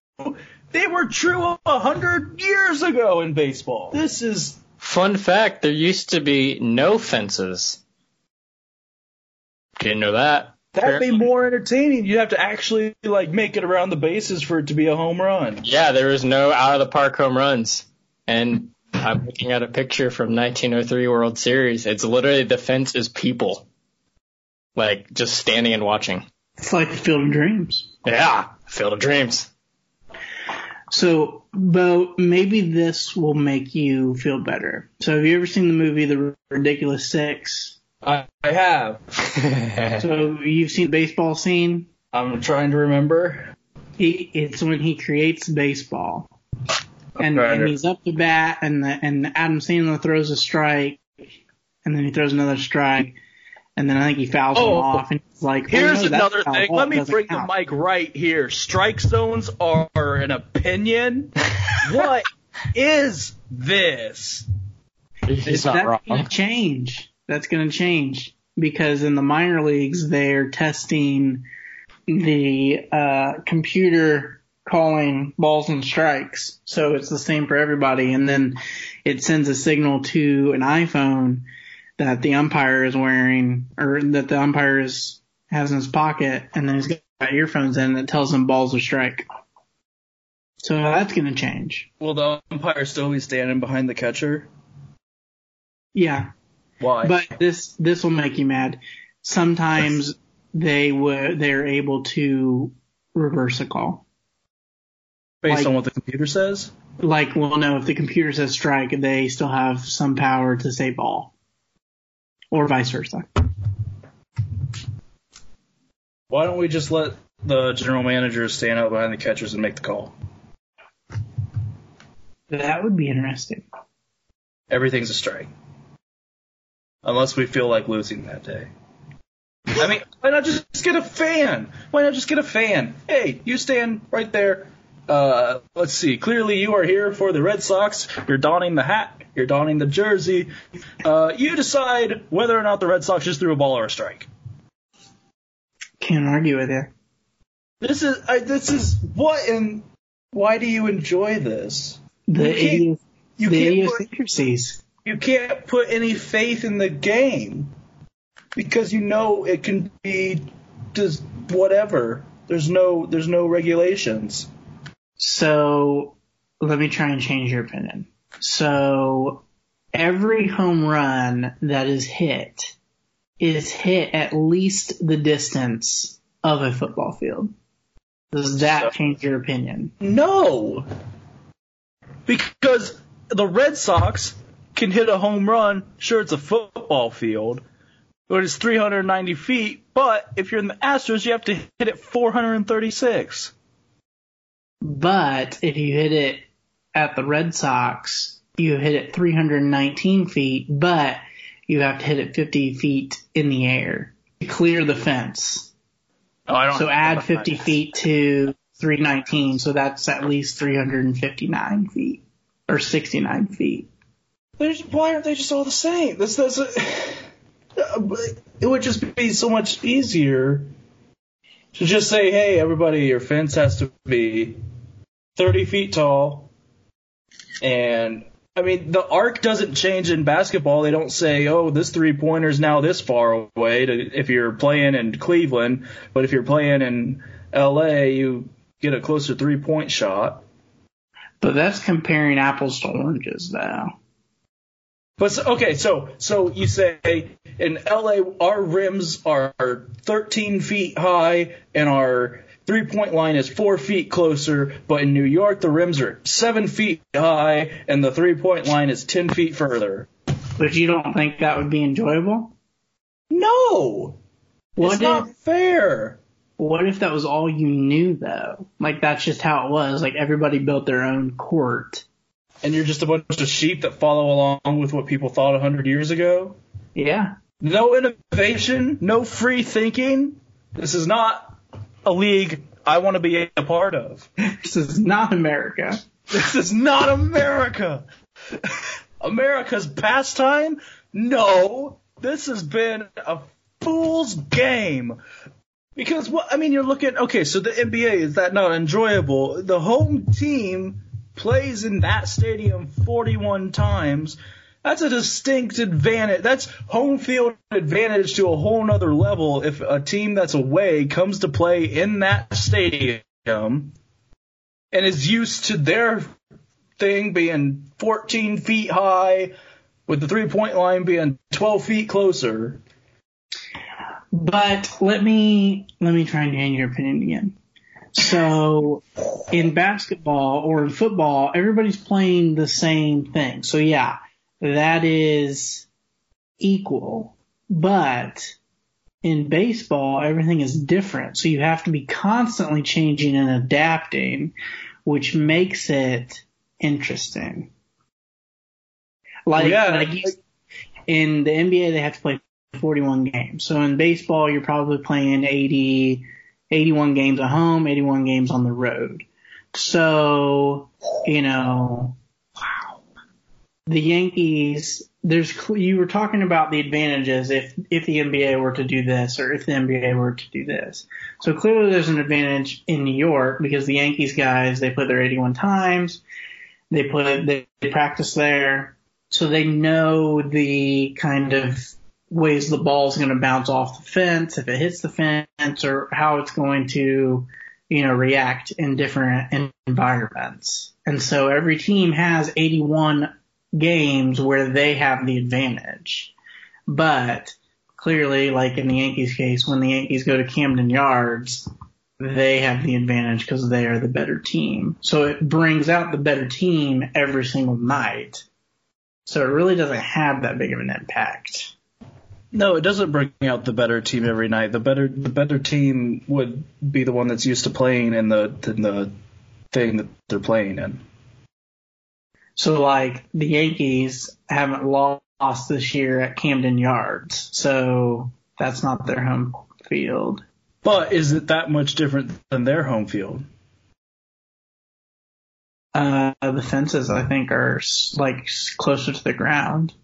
They were true a hundred years ago in baseball. This is Fun fact, there used to be no fences. Didn't know that. that'd be more entertaining. You'd have to actually like make it around the bases for it to be a home run. Yeah, there was no out of the park home runs. And I'm looking at a picture from 1903 World Series. It's literally the fence is people. Like just standing and watching. It's like the Field of Dreams. Yeah, Field of Dreams. So, Bo, maybe this will make you feel better. So, have you ever seen the movie The Ridiculous Six? I, I have. So, you've seen the baseball scene? I'm trying to remember. He, it's when he creates baseball. And, and he's up to bat, and the, and Adam Sandler throws a strike, and then he throws another strike, and then I think he fouls him Oh, off, and he's like, oh, Here's no, another thing. Let me bring count. the mic right here. Strike zones are an opinion. what is this? He's not That's wrong. going to change. That's going to change because in the minor leagues they're testing the uh, computer calling balls and strikes, so it's the same for everybody, and then it sends a signal to an iPhone that the umpire is wearing or that the umpire is has in his pocket, and then he's got earphones in that tells him balls or strike. So that's going to change. Will the umpire still be standing behind the catcher? Yeah, Why? But this this will make you mad. Sometimes they were they're able to reverse a call. Based like- on what the computer says? Like, well, no, if the computer says strike, they still have some power to say ball, or vice versa. Why don't we just let the general managers stand out behind the catchers and make the call? That would be interesting. Everything's a strike. Unless we feel like losing that day. I mean, why not just get a fan? Why not just get a fan? Hey, you stand right there. Uh, let's see. Clearly, you are here for the Red Sox. You're donning the hat. You're donning the jersey. Uh, you decide whether or not the Red Sox just threw a ball or a strike. Can't argue with you. This is I, this is what and why do you enjoy this? The You can't- You the can't put, idiosyncrasies. you can't put any faith in the game because you know it can be just whatever. There's no there's no regulations. So let me try and change your opinion. So every home run that is hit is hit at least the distance of a football field. Does that So- change your opinion? No, because the Red Sox can hit a home run. Sure, it's a football field, but it's 390 feet. But if you're in the Astros, you have to hit it 436. But if you hit it at the Red Sox, you hit it 319 feet, but you have to hit it 50 feet in the air to clear the fence. Oh, I don't. So add 50 feet to 319, so that's at least 359 feet or 69 feet. There's, why aren't they just all the same? This doesn't. It would just be so much easier to just say, "Hey, everybody, your fence has to be 30 feet tall, and I mean, the arc doesn't change in basketball. They don't say, "Oh, this three pointer is now this far away." To, if you're playing in Cleveland, but if you're playing in L.A., you get a closer three point shot. But that's comparing apples to oranges, though. But okay, so so you say in LA our rims are 13 feet high and our three point line is four feet closer, but in New York the rims are seven feet high and the three point line is 10 feet further. But you don't think that would be enjoyable? No, What it's if not fair. what if that was all you knew though? Like that's just how it was. Like everybody built their own court. And you're just a bunch of sheep that follow along with what people thought a hundred years ago. Yeah. No innovation, no free thinking. This is not a league I want to be a part of. This is not America. This is not America. America's pastime? No. This has been a fool's game. Because what I mean you're looking okay, so the NBA is that not enjoyable? The home team plays in that stadium 41 times. That's a distinct advantage. That's home field advantage to a whole nother level if a team that's away comes to play in that stadium and is used to their thing being 14 feet high with the three point line being 12 feet closer. But let me let me try and gain your opinion again. So in basketball or in football, everybody's playing the same thing. So yeah, that is equal. But in baseball, everything is different. So you have to be constantly changing and adapting, which makes it interesting. Like, Yeah, like you- in the NBA, they have to play 41 games. So in baseball, you're probably playing 80, 81 games at home, 81 games on the road. So, you know. The Yankees, there's, you were talking about the advantages if, if the NBA were to do this or if the NBA were to do this. So clearly there's an advantage in New York because the Yankees guys, they play there 81 times. They play, they, practice there. So they know the kind of ways the ball's going to bounce off the fence, if it hits the fence, or how it's going to, you know, react in different environments. And so every team has 81 games where they have the advantage. But clearly, like in the Yankees case, when the Yankees go to Camden Yards, they have the advantage because they are the better team. So it brings out the better team every single night. So it really doesn't have that big of an impact. No, it doesn't bring out the better team every night. The better the better team would be the one that's used to playing in the in the thing that they're playing in. So like the Yankees haven't lost this year at Camden Yards, so that's not their home field. But is it that much different than their home field? Uh, the fences I think are like closer to the ground.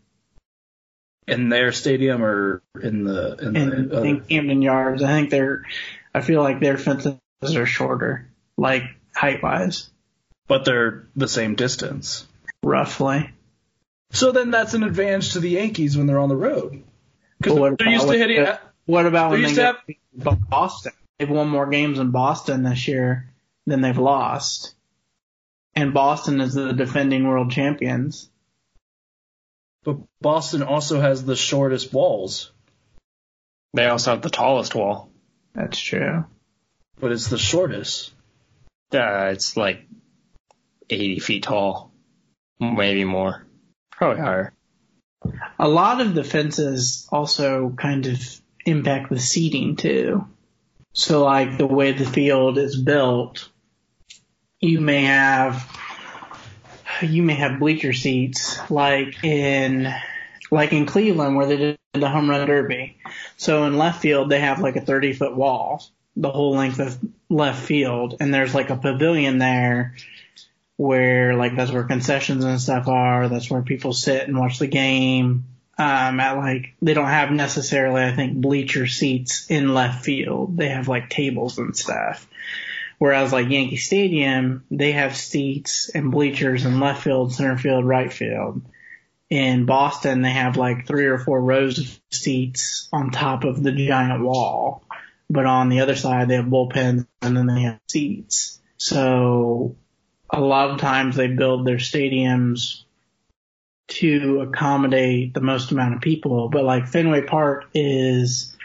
In their stadium or in the in In, the other? in Camden Yards, I think they're, I feel like their fences are shorter, like height wise, but they're the same distance. Roughly. So then that's an advantage to the Yankees when they're on the road. Because But they're used to hitting. the- What about They when they used to get have- Boston? They've won more games in Boston this year than they've lost. And Boston is the defending world champions. But Boston also has the shortest walls, They also have the tallest wall. That's true. but it's the shortest. Uh, it's like 80 feet tall. Maybe more. Probably higher. A lot of the fences also kind of impact the seating too. So like the way the field is built, you may have you may have bleacher seats like in like in Cleveland where they did the home run derby. So in left field they have like a 30 foot wall, the whole length of left field, and there's like a pavilion there where like that's where concessions and stuff are. That's where people sit and watch the game. Um, at like they don't have necessarily, I think, bleacher seats in left field. They have like tables and stuff. Whereas like Yankee Stadium, they have seats and bleachers in left field, center field, right field. In Boston, they have like three or four rows of seats on top of the giant wall. But on the other side, they have bullpens and then they have seats. So a lot of times they build their stadiums to accommodate the most amount of people. But like Fenway Park is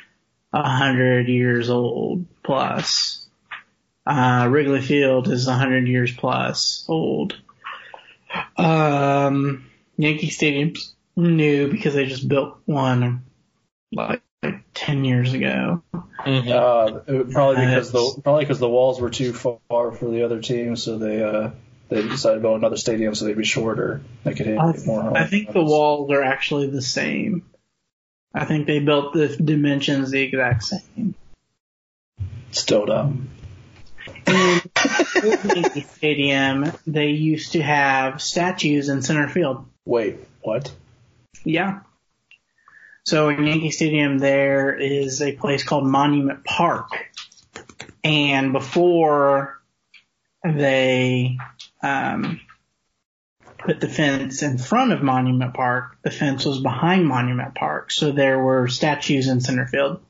a hundred years old plus. Uh, Wrigley Field is a hundred years plus old. Um, Yankee Stadium's new because they just built one like, like ten years ago. Mm-hmm. Uh, probably because That's- the probably because the walls were too far for the other team, so they uh they decided to build another stadium so they'd be shorter. They could hit I, more. home I think the walls are actually the same. I think they built the dimensions the exact same. still dumb. In Yankee Stadium, they used to have statues in center field. Wait, what? Yeah. So in Yankee Stadium, there is a place called Monument Park. And before they um, put the fence in front of Monument Park, the fence was behind Monument Park. So there were statues in center field.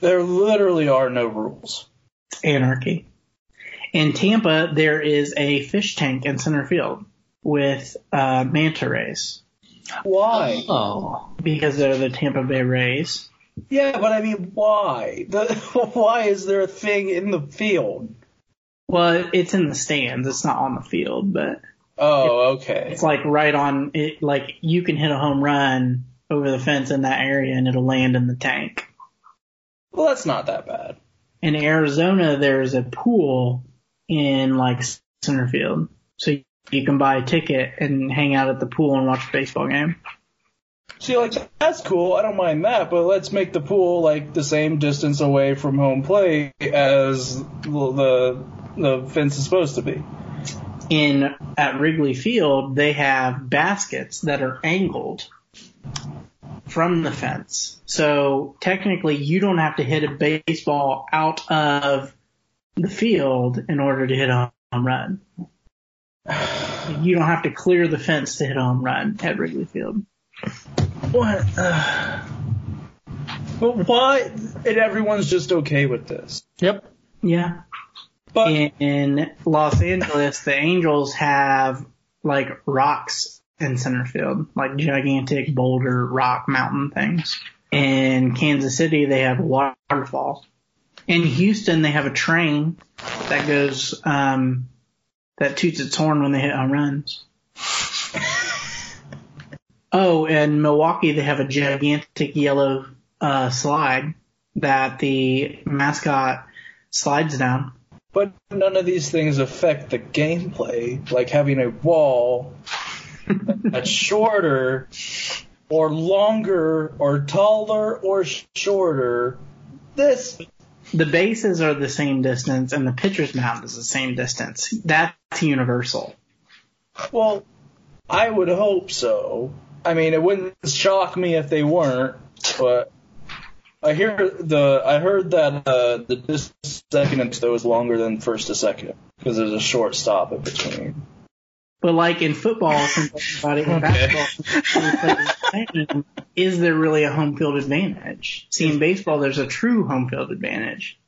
There literally are no rules. Anarchy. In Tampa, there is a fish tank in center field with uh, manta rays Why? Oh. because they're the Tampa Bay Rays. Yeah, but I mean, why? The, why is there a thing in the field? Well, it's in the stands. It's not on the field, but Oh, okay. it's like right on it. Like you can hit a home run over the fence in that area and it'll land in the tank. Well, that's not that bad. In Arizona, there's a pool in like center field, so you can buy a ticket and hang out at the pool and watch a baseball game. See, like that's cool. I don't mind that, but let's make the pool like the same distance away from home plate as the the fence is supposed to be. in at Wrigley Field, they have baskets that are angled from the fence. So technically, you don't have to hit a baseball out of the field in order to hit a home run. You don't have to clear the fence to hit a home run at Wrigley Field. What? Uh, but why? And everyone's just okay with this. Yep. Yeah. But In Los Angeles, the Angels have like rocks in center field, like gigantic boulder rock mountain things. In Kansas City, they have a waterfall. In Houston, they have a train that goes, um, that toots its horn when they hit home runs. Oh, in Milwaukee, they have a gigantic yellow, uh, slide that the mascot slides down. but none of these things affect the gameplay, like having a wall that's shorter or longer or taller or shorter. This The bases are the same distance and the pitcher's mound is the same distance. That's universal. Well, I would hope so. I mean, it wouldn't shock me if they weren't, but I hear the I heard that uh, the distance second and though is longer than first to second because there's a short stop in between. But like in football, since everybody in basketball, since everybody plays the same, is there really a home field advantage? See, in baseball, there's a true home field advantage.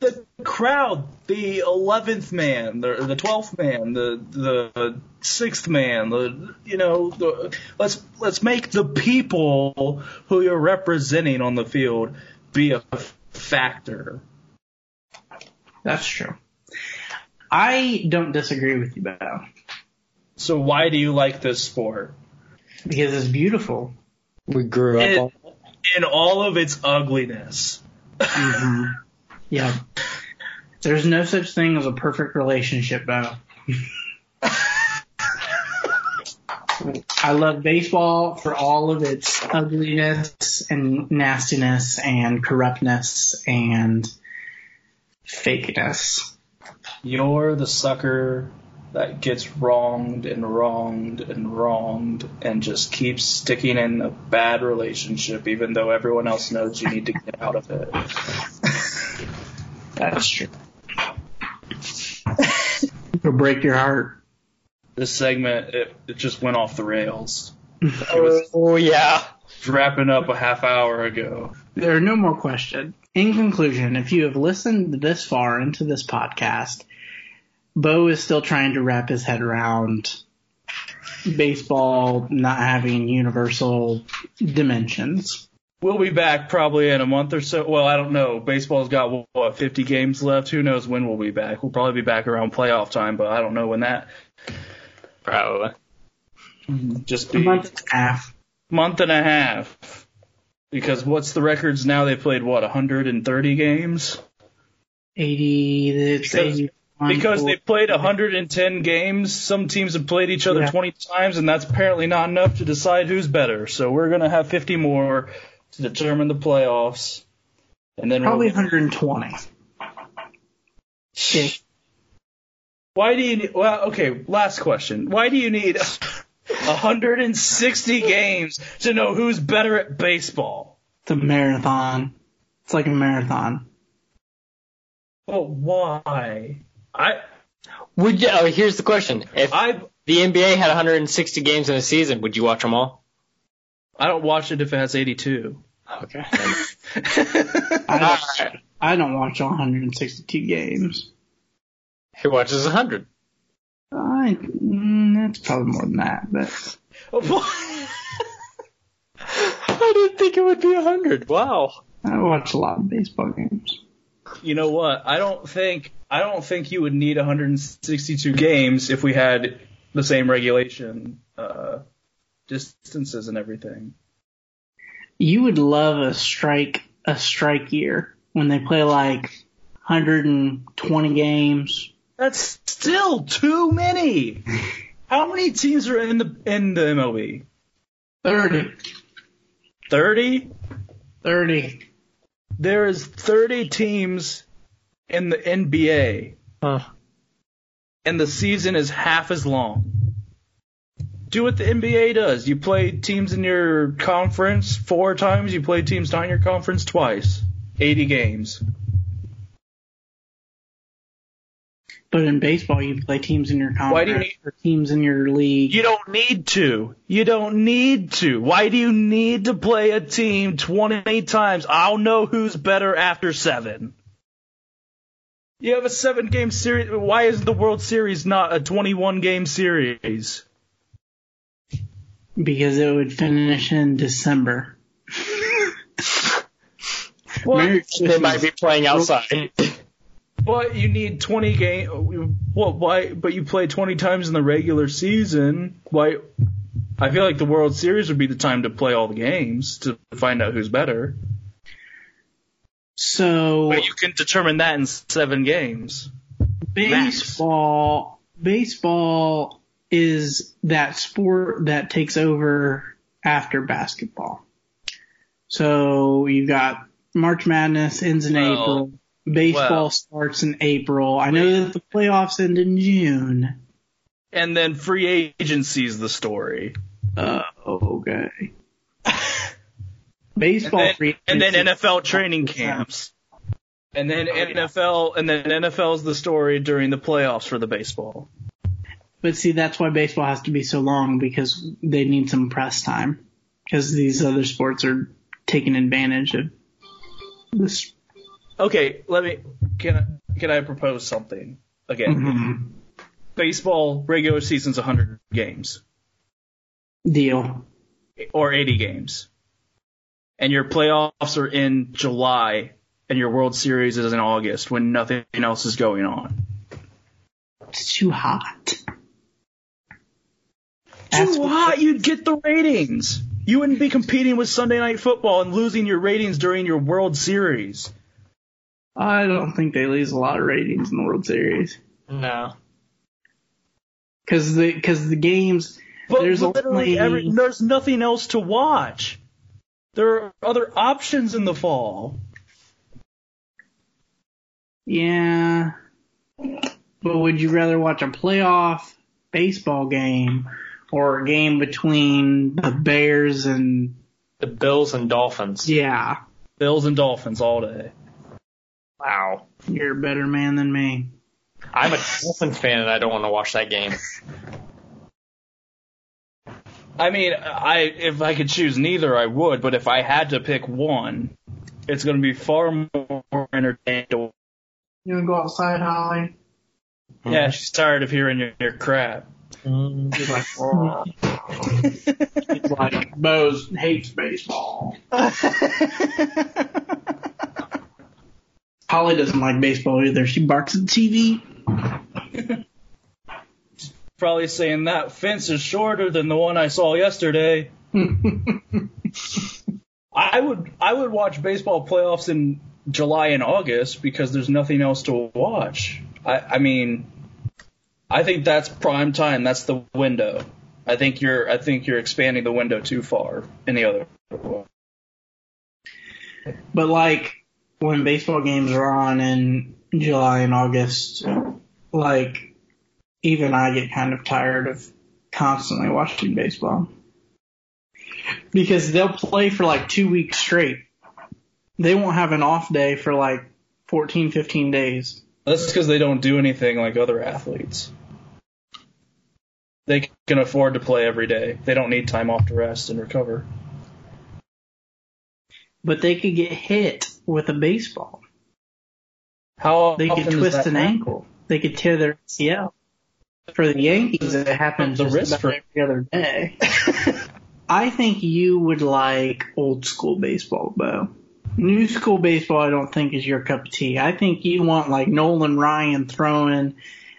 The crowd, the eleventh man, the the twelfth man, the the sixth man, the you know, the let's let's make the people who you're representing on the field be a factor. That's true. I don't disagree with you, Bo, So why do you like this sport? because it's beautiful. We grew up It- on In all of its ugliness. hmm Yeah. There's no such thing as a perfect relationship, Bo. I love baseball for all of its ugliness and nastiness and corruptness and fakeness. You're the sucker that gets wronged and wronged and wronged and just keeps sticking in a bad relationship even though everyone else knows you need to get out of it. That's true. It'll break your heart. This segment it, it just went off the rails. It was Oh yeah. wrapping up a half hour ago. There are no more questions. In conclusion, if you have listened this far into this podcast, Bo is still trying to wrap his head around baseball not having universal dimensions. We'll be back probably in a month or so. Well, I don't know. Baseball's got what 50 games left. Who knows when we'll be back? We'll probably be back around playoff time, but I don't know when that. Probably. Just A month and a half. month and a half. Because what's the records now? They played what 130 games. 80, it's Because- 81. Because they played 110 games. Some teams have played each other Yeah. 20 times, and that's apparently not enough to decide who's better. So we're gonna have 50 more to determine the playoffs, and then Probably we'll, 120. Okay. Why do you need? Well, okay. Last question. Why do you need 160 games to know who's better at baseball? It's a marathon. It's like a marathon. Well, why? I Would you? Oh, here's the question: If I the NBA had 160 games in a season, would you watch them all? I don't watch it if it has 82. Okay. I don't, right. I don't watch 162 games. Who watches 100? I, mm, that's probably more than that, but I didn't think it would be 100. Wow. I watch a lot of baseball games. you know what? I don't think I don't think you would need 162 games if we had the same regulation uh, distances and everything. You would love a strike a strike year when they play like 120 games. That's still too many. How many teams are in the in the MLB? 30. 30. 30. There is 30 teams in the NBA, Huh. and the season is half as long. Do what the NBA does. You play teams in your conference four times. You play teams not in your conference twice. 80 games. But in baseball, you play teams in your conference Why do you need- or teams in your league. You don't need to. You don't need to. Why do you need to play a team 20 times? I'll know who's better after seven. You have a seven game series. Why is the World Series not a 21 game series? because it would finish in December. Well, They might be playing outside. but you need 20 game. Well, why? But you play 20 times in the regular season. Why? I feel like the World Series would be the time to play all the games to find out who's better. So But you can determine that in seven games. baseball baseball is that sport that takes over after basketball. So you've got March Madness ends in Well, April. Baseball well. starts in April. I know that the playoffs end in June. And then free agency is the story. Uh, okay. Baseball and then, free and then NFL training camps. And then NFL and then NFL is the story during the playoffs for the baseball. But see, that's why baseball has to be so long because they need some press time. Because these other sports are taking advantage of this. Okay, let me can I, can I propose something again? Mhm. Baseball regular season's 100 games Deal. or 80 games. And your playoffs are in July and your World Series is in August when nothing else is going on. It's too hot. That's Too hot, you'd get the ratings. You wouldn't be competing with Sunday Night Football and losing your ratings during your World Series. I don't think they lose a lot of ratings in the World Series no. because the because the games But There's literally only- every, there's nothing else to watch. There are other options in the fall. yeah. But would you rather watch a playoff baseball game or a game between the Bears and The Bills and Dolphins. yeah? Bills and Dolphins all day. Wow. You're a better man than me. I'm a Dolphins fan and I don't want to watch that game. I mean, I if I could choose neither, I would. But if I had to pick one, it's going to be far more entertaining. You wanna go outside, Holly? yeah, she's tired of hearing your, your crap. Mm, He's like, "Oh." He's like, Bose hates baseball. Holly doesn't like baseball either. She barks at the TV. Probably saying that fence is shorter than the one I saw yesterday. I would I would watch baseball playoffs in July and August because there's nothing else to watch. I, I mean, I think that's prime time. That's the window. I think you're I think you're expanding the window too far. Any other? way. But like when baseball games are on in July and August, like even I get kind of tired of constantly watching baseball. Because they'll play for like two weeks straight. They won't have an off day for like 14, 15 days. That's because they don't do anything like other athletes. They can afford to play every day. They don't need time off to rest and recover. But they could get hit with a baseball. How They could twist an happen? ankle. They could tear their ACL. For the Yankees, it happens The about every other day. I think you would like old school baseball, Bo. New school baseball, I don't think is your cup of tea. I think you want like Nolan Ryan throwing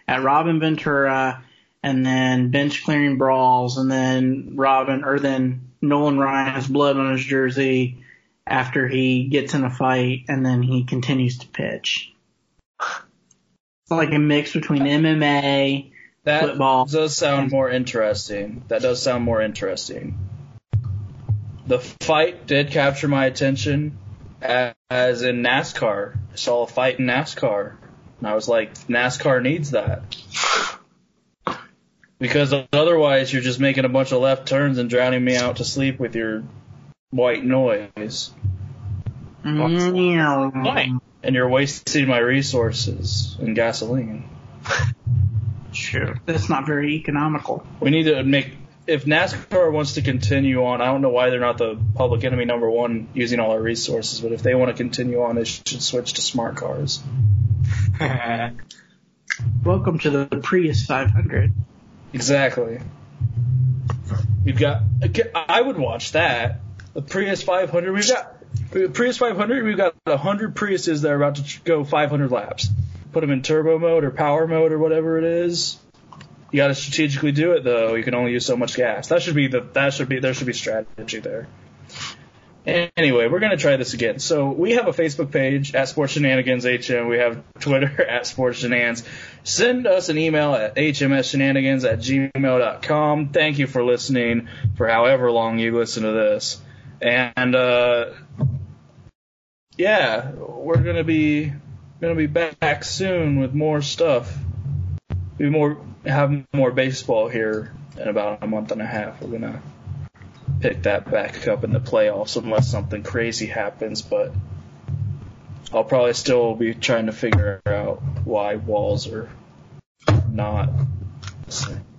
at Robin Ventura, and then bench clearing brawls, and then Robin or then Nolan Ryan has blood on his jersey after he gets in a fight, and then he continues to pitch. It's like a mix between MMA. That Football. does sound more interesting. That does sound more interesting. The fight did capture my attention, a- as in NASCAR. I saw a fight in NASCAR, and I was like, NASCAR needs that. Because otherwise, you're just making a bunch of left turns and drowning me out to sleep with your white noise, Mm, and you're wasting my resources and gasoline. Sure. That's not very economical. We need to make if NASCAR wants to continue on. I don't know why they're not the public enemy number one using all our resources, but if they want to continue on, they should switch to smart cars. Welcome to the Prius 500. Exactly. We've got. I would watch that. The Prius 500. We've got the Prius 500. We've got 100 Priuses that are about to go 500 laps. Put them in turbo mode or power mode or whatever it is. You got to strategically do it though. You can only use so much gas. That should be the. That should be. There should be strategy there. Anyway, we're gonna try this again. So we have a Facebook page at Sports Shenanigans HM. We have Twitter at Sports Shenanigans. Send us an email at hmsshenanigans at gmail.com. Thank you for listening for however long you listen to this. And uh, yeah, we're gonna be gonna be back soon with more stuff. Be more have more baseball here in about a month and a half. We're gonna pick that back up in the playoffs unless something crazy happens, but I'll probably still be trying to figure out why walls are not. the same.